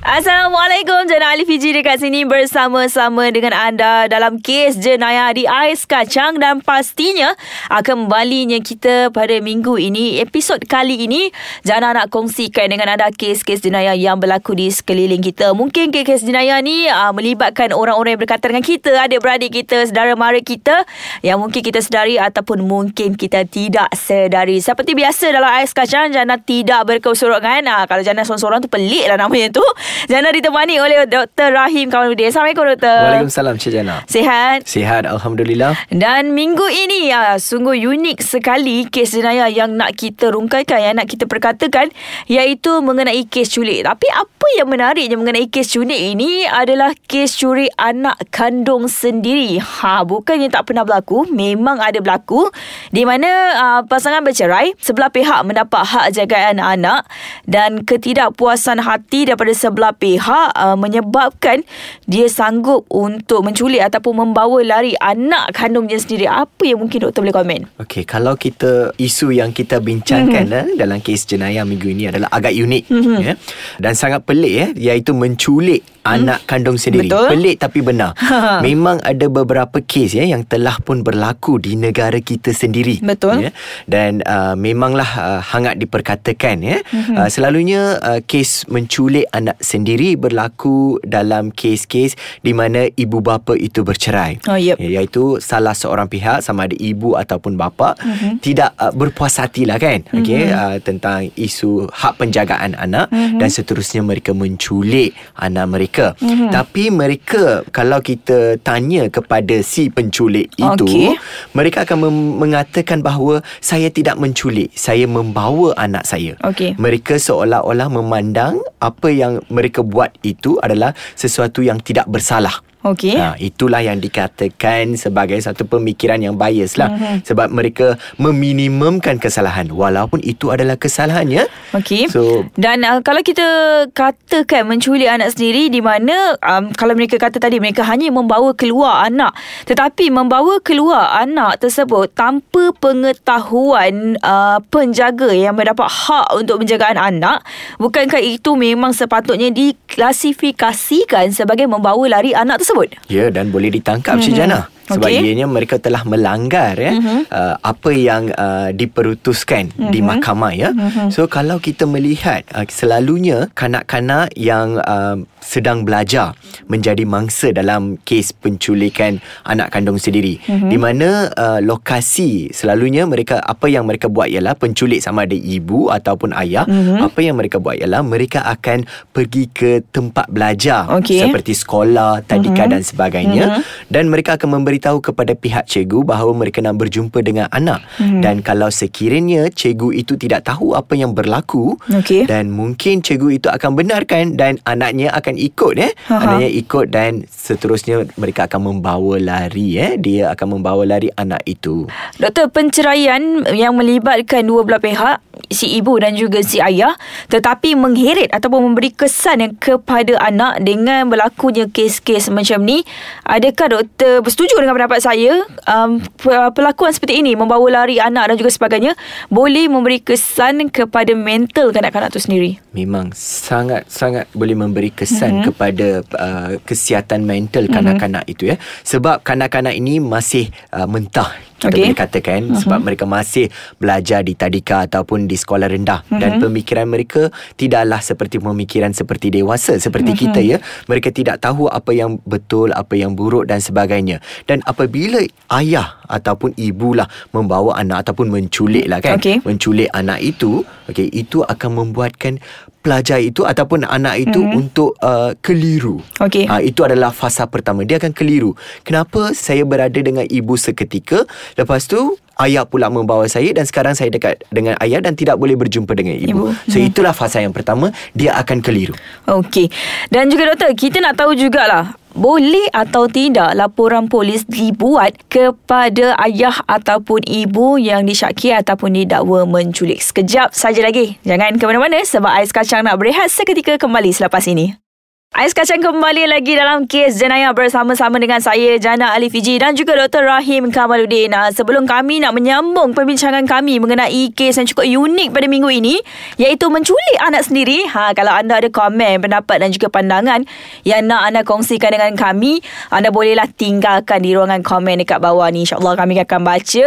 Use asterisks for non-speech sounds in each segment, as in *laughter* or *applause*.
Assalamualaikum Jana Ali Fiji dekat sini bersama-sama dengan anda dalam kes jenayah di Ais Kacang dan pastinya akan kembalinya kita pada minggu ini episod kali ini Jana nak kongsikan dengan anda kes-kes jenayah yang berlaku di sekeliling kita. Mungkin kes jenayah ni uh, melibatkan orang-orang yang berkaitan dengan kita adik-beradik kita saudara mara kita yang mungkin kita sedari ataupun mungkin kita tidak sedari. Seperti biasa dalam Ais Kacang Jana tidak berkesuruhan uh, kalau Jana seorang-seorang tu pelik lah namanya tu Jana ditemani oleh Dr. Rahim Kamaluddin. Assalamualaikum Dr. Waalaikumsalam Cik Jana. Sihat? Sihat Alhamdulillah. Dan minggu ini ya sungguh unik sekali kes jenayah yang nak kita rungkaikan, yang nak kita perkatakan iaitu mengenai kes culik. Tapi apa yang menariknya mengenai kes culik ini adalah kes curi anak kandung sendiri. Ha, bukannya tak pernah berlaku, memang ada berlaku di mana uh, pasangan bercerai, sebelah pihak mendapat hak jagaan anak dan ketidakpuasan hati daripada sebelah sebelah pihak uh, menyebabkan dia sanggup untuk menculik ataupun membawa lari anak kandungnya sendiri. Apa yang mungkin doktor boleh komen? Okey, kalau kita isu yang kita bincangkan mm-hmm. eh, dalam kes jenayah minggu ini adalah agak unik mm-hmm. ya. Dan sangat pelik ya, iaitu menculik. Anak kandung sendiri. Betul. Pelik tapi benar. *laughs* Memang ada beberapa kes ya yang telah pun berlaku di negara kita sendiri. Betul. Ya. Dan uh, memanglah uh, hangat diperkatakan ya. Mm-hmm. Uh, selalunya uh, kes menculik anak sendiri berlaku dalam kes-kes di mana ibu bapa itu bercerai. Oh, yep. Iaitu salah seorang pihak sama ada ibu ataupun bapa uh-huh. tidak uh, berpuas hati lah kan. Uh-huh. Okay, uh, tentang isu hak penjagaan anak uh-huh. dan seterusnya mereka menculik anak mereka. Uh-huh. Tapi mereka kalau kita tanya kepada si penculik itu, okay. mereka akan mem- mengatakan bahawa saya tidak menculik, saya membawa anak saya. Okay. Mereka seolah-olah memandang apa yang mereka buat itu adalah sesuatu yang tidak bersalah. Okey. Ha, itulah yang dikatakan sebagai satu pemikiran yang bias lah. Mm-hmm. Sebab mereka meminimumkan kesalahan. Walaupun itu adalah kesalahannya. Okey. So, Dan uh, kalau kita katakan menculik anak sendiri di mana um, kalau mereka kata tadi mereka hanya membawa keluar anak. Tetapi membawa keluar anak tersebut tanpa pengetahuan uh, penjaga yang mendapat hak untuk penjagaan anak. Bukankah itu memang sepatutnya diklasifikasikan sebagai membawa lari anak tersebut? Tersebut. Ya dan boleh ditangkap mm-hmm. Cik Sebab okay. ianya mereka telah melanggar ya mm-hmm. uh, apa yang uh, diperutuskan mm-hmm. di mahkamah ya. Mm-hmm. So kalau kita melihat uh, selalunya kanak-kanak yang uh, sedang belajar menjadi mangsa dalam kes penculikan anak kandung sendiri mm-hmm. di mana uh, lokasi selalunya mereka apa yang mereka buat ialah penculik sama ada ibu ataupun ayah mm-hmm. apa yang mereka buat ialah mereka akan pergi ke tempat belajar okay. seperti sekolah tadika mm-hmm. dan sebagainya mm-hmm. dan mereka akan memberi beritahu kepada pihak cikgu bahawa mereka nak berjumpa dengan anak hmm. dan kalau sekiranya cikgu itu tidak tahu apa yang berlaku okay. dan mungkin cikgu itu akan benarkan dan anaknya akan ikut eh Aha. anaknya ikut dan seterusnya mereka akan membawa lari eh dia akan membawa lari anak itu doktor penceraian yang melibatkan dua belah pihak si ibu dan juga si ayah tetapi mengheret ataupun memberi kesan yang kepada anak dengan berlakunya kes-kes macam ni adakah doktor bersetuju dengan pendapat saya um, Perlakuan seperti ini Membawa lari anak dan juga sebagainya Boleh memberi kesan kepada mental kanak-kanak itu sendiri Memang sangat-sangat boleh memberi kesan mm-hmm. kepada uh, Kesihatan mental mhm. kanak-kanak mm-hmm. itu ya Sebab kanak-kanak ini masih uh, mentah kita okay. boleh katakan uh-huh. sebab mereka masih belajar di tadika ataupun di sekolah rendah uh-huh. dan pemikiran mereka tidaklah seperti pemikiran seperti dewasa seperti uh-huh. kita ya mereka tidak tahu apa yang betul apa yang buruk dan sebagainya dan apabila ayah ataupun ibulah membawa anak ataupun menculik lah kan okay. menculik anak itu okey itu akan membuatkan pelajar itu ataupun anak itu mm-hmm. untuk uh, keliru. Okay. Uh, itu adalah fasa pertama. Dia akan keliru. Kenapa saya berada dengan ibu seketika, lepas tu ayah pula membawa saya dan sekarang saya dekat dengan ayah dan tidak boleh berjumpa dengan ibu. ibu. So hmm. itulah fasa yang pertama, dia akan keliru. Okey. Dan juga doktor, kita nak tahu jugalah boleh atau tidak laporan polis dibuat kepada ayah ataupun ibu yang disyaki ataupun didakwa menculik. Sekejap saja lagi. Jangan ke mana-mana sebab Ais Kacang nak berehat seketika kembali selepas ini. Ais Kacang kembali lagi dalam kes jenayah bersama-sama dengan saya Jana Ali Fiji dan juga Dr. Rahim Kamaluddin. Ah, sebelum kami nak menyambung perbincangan kami mengenai kes yang cukup unik pada minggu ini iaitu menculik anak sendiri. Ha kalau anda ada komen, pendapat dan juga pandangan yang nak anda kongsikan dengan kami, anda bolehlah tinggalkan di ruangan komen dekat bawah ni. Insya-Allah kami akan baca.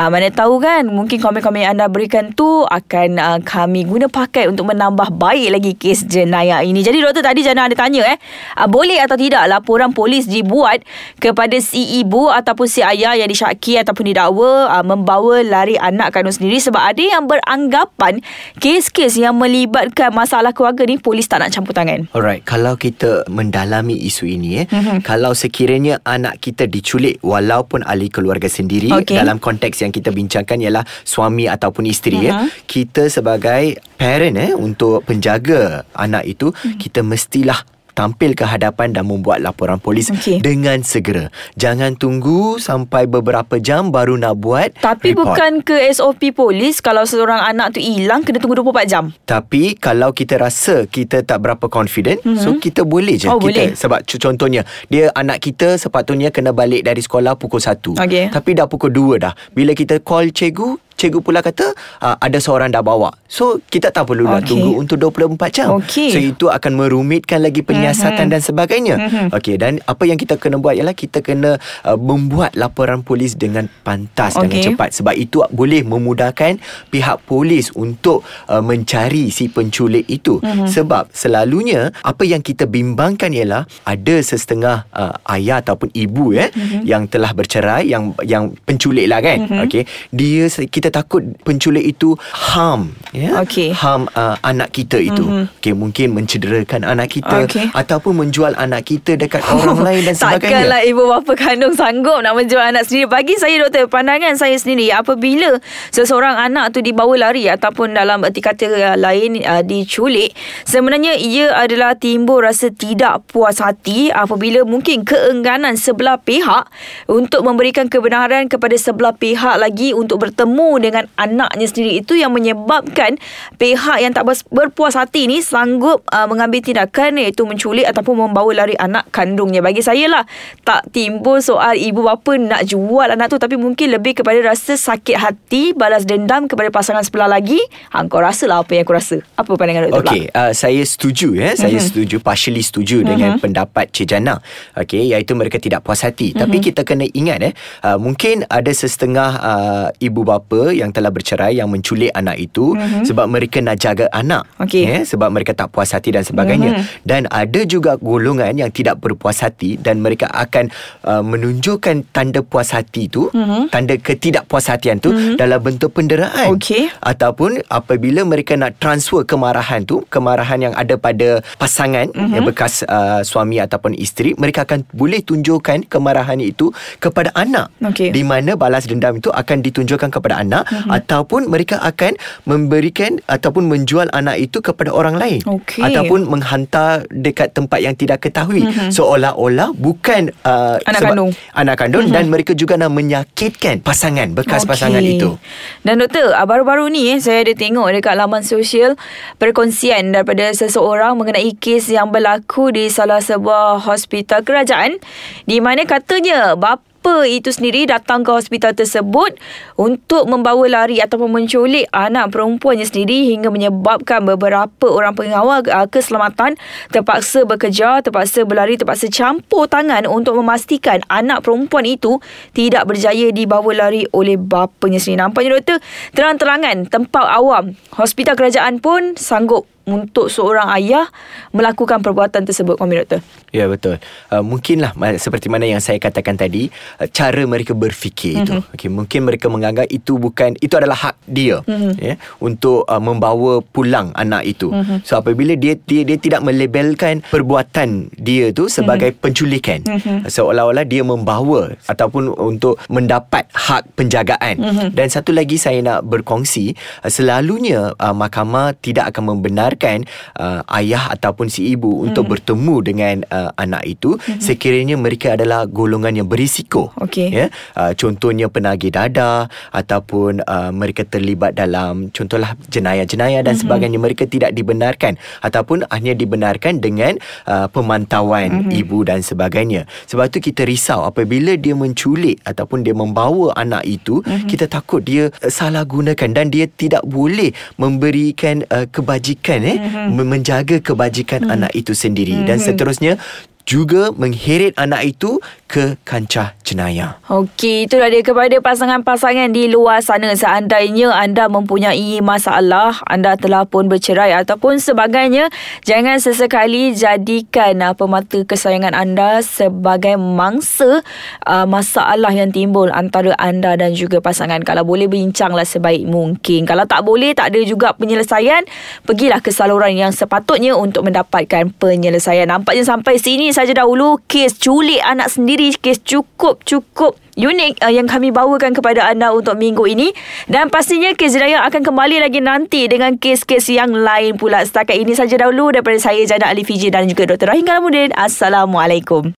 Ha, mana tahu kan mungkin komen-komen yang anda berikan tu akan uh, kami guna pakai untuk menambah baik lagi kes jenayah ini. Jadi doktor tadi Jana ada tanya eh uh, boleh atau tidak laporan polis dibuat kepada si ibu ataupun si ayah yang disyaki ataupun didakwa uh, membawa lari anak kandung sendiri sebab ada yang beranggapan kes-kes yang melibatkan masalah keluarga ni polis tak nak campur tangan. Alright, kalau kita mendalami isu ini eh, mm-hmm. kalau sekiranya anak kita diculik walaupun ahli keluarga sendiri okay. dalam konteks yang kita bincangkan ialah suami ataupun isteri mm-hmm. eh, kita sebagai parent eh untuk penjaga anak itu mm-hmm. kita mestilah tampil ke hadapan dan membuat laporan polis okay. dengan segera. Jangan tunggu sampai beberapa jam baru nak buat Tapi report. bukan ke SOP polis kalau seorang anak tu hilang kena tunggu 24 jam. Tapi kalau kita rasa kita tak berapa confident, mm-hmm. so kita boleh je oh, kita boleh. sebab contohnya dia anak kita sepatutnya kena balik dari sekolah pukul 1. Okay. Tapi dah pukul 2 dah. Bila kita call cikgu, cikgu pula kata uh, ada seorang dah bawa. So kita tak perlu okay. tunggu untuk 24 jam. Okay. So itu akan merumitkan lagi penyiasatan mm-hmm. dan sebagainya. Mm-hmm. Okey dan apa yang kita kena buat ialah kita kena uh, membuat laporan polis dengan pantas okay. dengan cepat sebab itu boleh memudahkan pihak polis untuk uh, mencari si penculik itu. Mm-hmm. Sebab selalunya apa yang kita bimbangkan ialah ada sesetengah uh, ayah ataupun ibu eh mm-hmm. yang telah bercerai yang yang penculik lah kan. Mm-hmm. Okey. Dia kita takut penculik itu harm ya okay. harm uh, anak kita itu mm-hmm. okey mungkin mencederakan anak kita okay. ataupun menjual anak kita dekat orang *laughs* lain dan sebagainya takkanlah ibu bapa kandung sanggup nak menjual anak sendiri bagi saya doktor pandangan saya sendiri apabila seseorang anak tu dibawa lari ataupun dalam erti kata lain uh, diculik sebenarnya ia adalah timbul rasa tidak puas hati apabila mungkin keengganan sebelah pihak untuk memberikan kebenaran kepada sebelah pihak lagi untuk bertemu dengan anaknya sendiri. Itu yang menyebabkan pihak yang tak berpuas hati ni sanggup uh, mengambil tindakan iaitu menculik ataupun membawa lari anak kandungnya. Bagi saya lah tak timbul soal ibu bapa nak jual anak tu tapi mungkin lebih kepada rasa sakit hati balas dendam kepada pasangan sebelah lagi. Ha, kau rasa lah apa yang aku rasa. Apa pandangan doktor okay, uh, saya setuju ya. Saya mm-hmm. setuju partially setuju mm-hmm. dengan pendapat Cik Jana. Okay, iaitu mereka tidak puas hati. Mm-hmm. tapi kita kena ingat eh uh, mungkin ada setengah uh, ibu bapa yang telah bercerai yang menculik anak itu mm-hmm. sebab mereka nak jaga anak okay. ya sebab mereka tak puas hati dan sebagainya mm-hmm. dan ada juga golongan yang tidak berpuas hati dan mereka akan uh, menunjukkan tanda puas hati itu mm-hmm. tanda ketidakpuashatian tu mm-hmm. dalam bentuk penderaan okay. ataupun apabila mereka nak transfer kemarahan tu kemarahan yang ada pada pasangan mm-hmm. yang bekas uh, suami ataupun isteri mereka akan boleh tunjukkan kemarahan itu kepada anak okay. di mana balas dendam itu akan ditunjukkan kepada anak anak mm-hmm. ataupun mereka akan memberikan ataupun menjual anak itu kepada orang lain okay. ataupun menghantar dekat tempat yang tidak ketahui mm-hmm. seolah-olah bukan uh, anak kandung anak kandung mm-hmm. dan mereka juga nak menyakitkan pasangan bekas okay. pasangan itu dan doktor uh, baru-baru ni eh, saya ada tengok dekat laman sosial perkongsian daripada seseorang mengenai kes yang berlaku di salah sebuah hospital kerajaan di mana katanya bapa bapa itu sendiri datang ke hospital tersebut untuk membawa lari ataupun menculik anak perempuannya sendiri hingga menyebabkan beberapa orang pengawal uh, keselamatan terpaksa bekerja, terpaksa berlari, terpaksa campur tangan untuk memastikan anak perempuan itu tidak berjaya dibawa lari oleh bapanya sendiri. Nampaknya doktor terang-terangan tempat awam hospital kerajaan pun sanggup untuk seorang ayah melakukan perbuatan tersebut komen doktor ya betul uh, mungkinlah seperti mana yang saya katakan tadi uh, cara mereka berfikir mm-hmm. itu mhm. okay, mungkin mereka menganggap itu bukan itu adalah hak dia mm-hmm. ya untuk uh, membawa pulang anak itu mm-hmm. so apabila dia, dia dia tidak melabelkan perbuatan dia tu sebagai mm-hmm. penculikan mm-hmm. seolah-olah dia membawa ataupun untuk mendapat hak penjagaan mm-hmm. dan satu lagi saya nak berkongsi uh, selalunya uh, mahkamah tidak akan membenar membiarkan uh, ayah ataupun si ibu untuk bertemu dengan uh, anak itu mm-hmm. sekiranya mereka adalah golongan yang berisiko Okey. ya uh, contohnya penagih dada ataupun uh, mereka terlibat dalam contohlah jenayah-jenayah dan mm-hmm. sebagainya mereka tidak dibenarkan ataupun hanya dibenarkan dengan uh, pemantauan mm-hmm. ibu dan sebagainya sebab tu kita risau apabila dia menculik ataupun dia membawa anak itu mm-hmm. kita takut dia uh, salah gunakan dan dia tidak boleh memberikan uh, kebajikan eh mm-hmm. menjaga kebajikan mm-hmm. anak itu sendiri mm-hmm. dan seterusnya juga mengheret anak itu ke kancah jenayah. Okey, itulah dia kepada pasangan-pasangan di luar sana seandainya anda mempunyai masalah, anda telah pun bercerai ataupun sebagainya, jangan sesekali jadikan apa mata kesayangan anda sebagai mangsa uh, masalah yang timbul antara anda dan juga pasangan. Kalau boleh bincanglah sebaik mungkin. Kalau tak boleh, tak ada juga penyelesaian, pergilah ke saluran yang sepatutnya untuk mendapatkan penyelesaian. Nampaknya sampai sini saja dahulu kes culik anak sendiri kes cukup-cukup unik uh, yang kami bawakan kepada anda untuk minggu ini. Dan pastinya kes jenayah akan kembali lagi nanti dengan kes-kes yang lain pula. Setakat ini saja dahulu daripada saya Jana Ali Fiji dan juga Dr. Rahim Kalamuddin. Assalamualaikum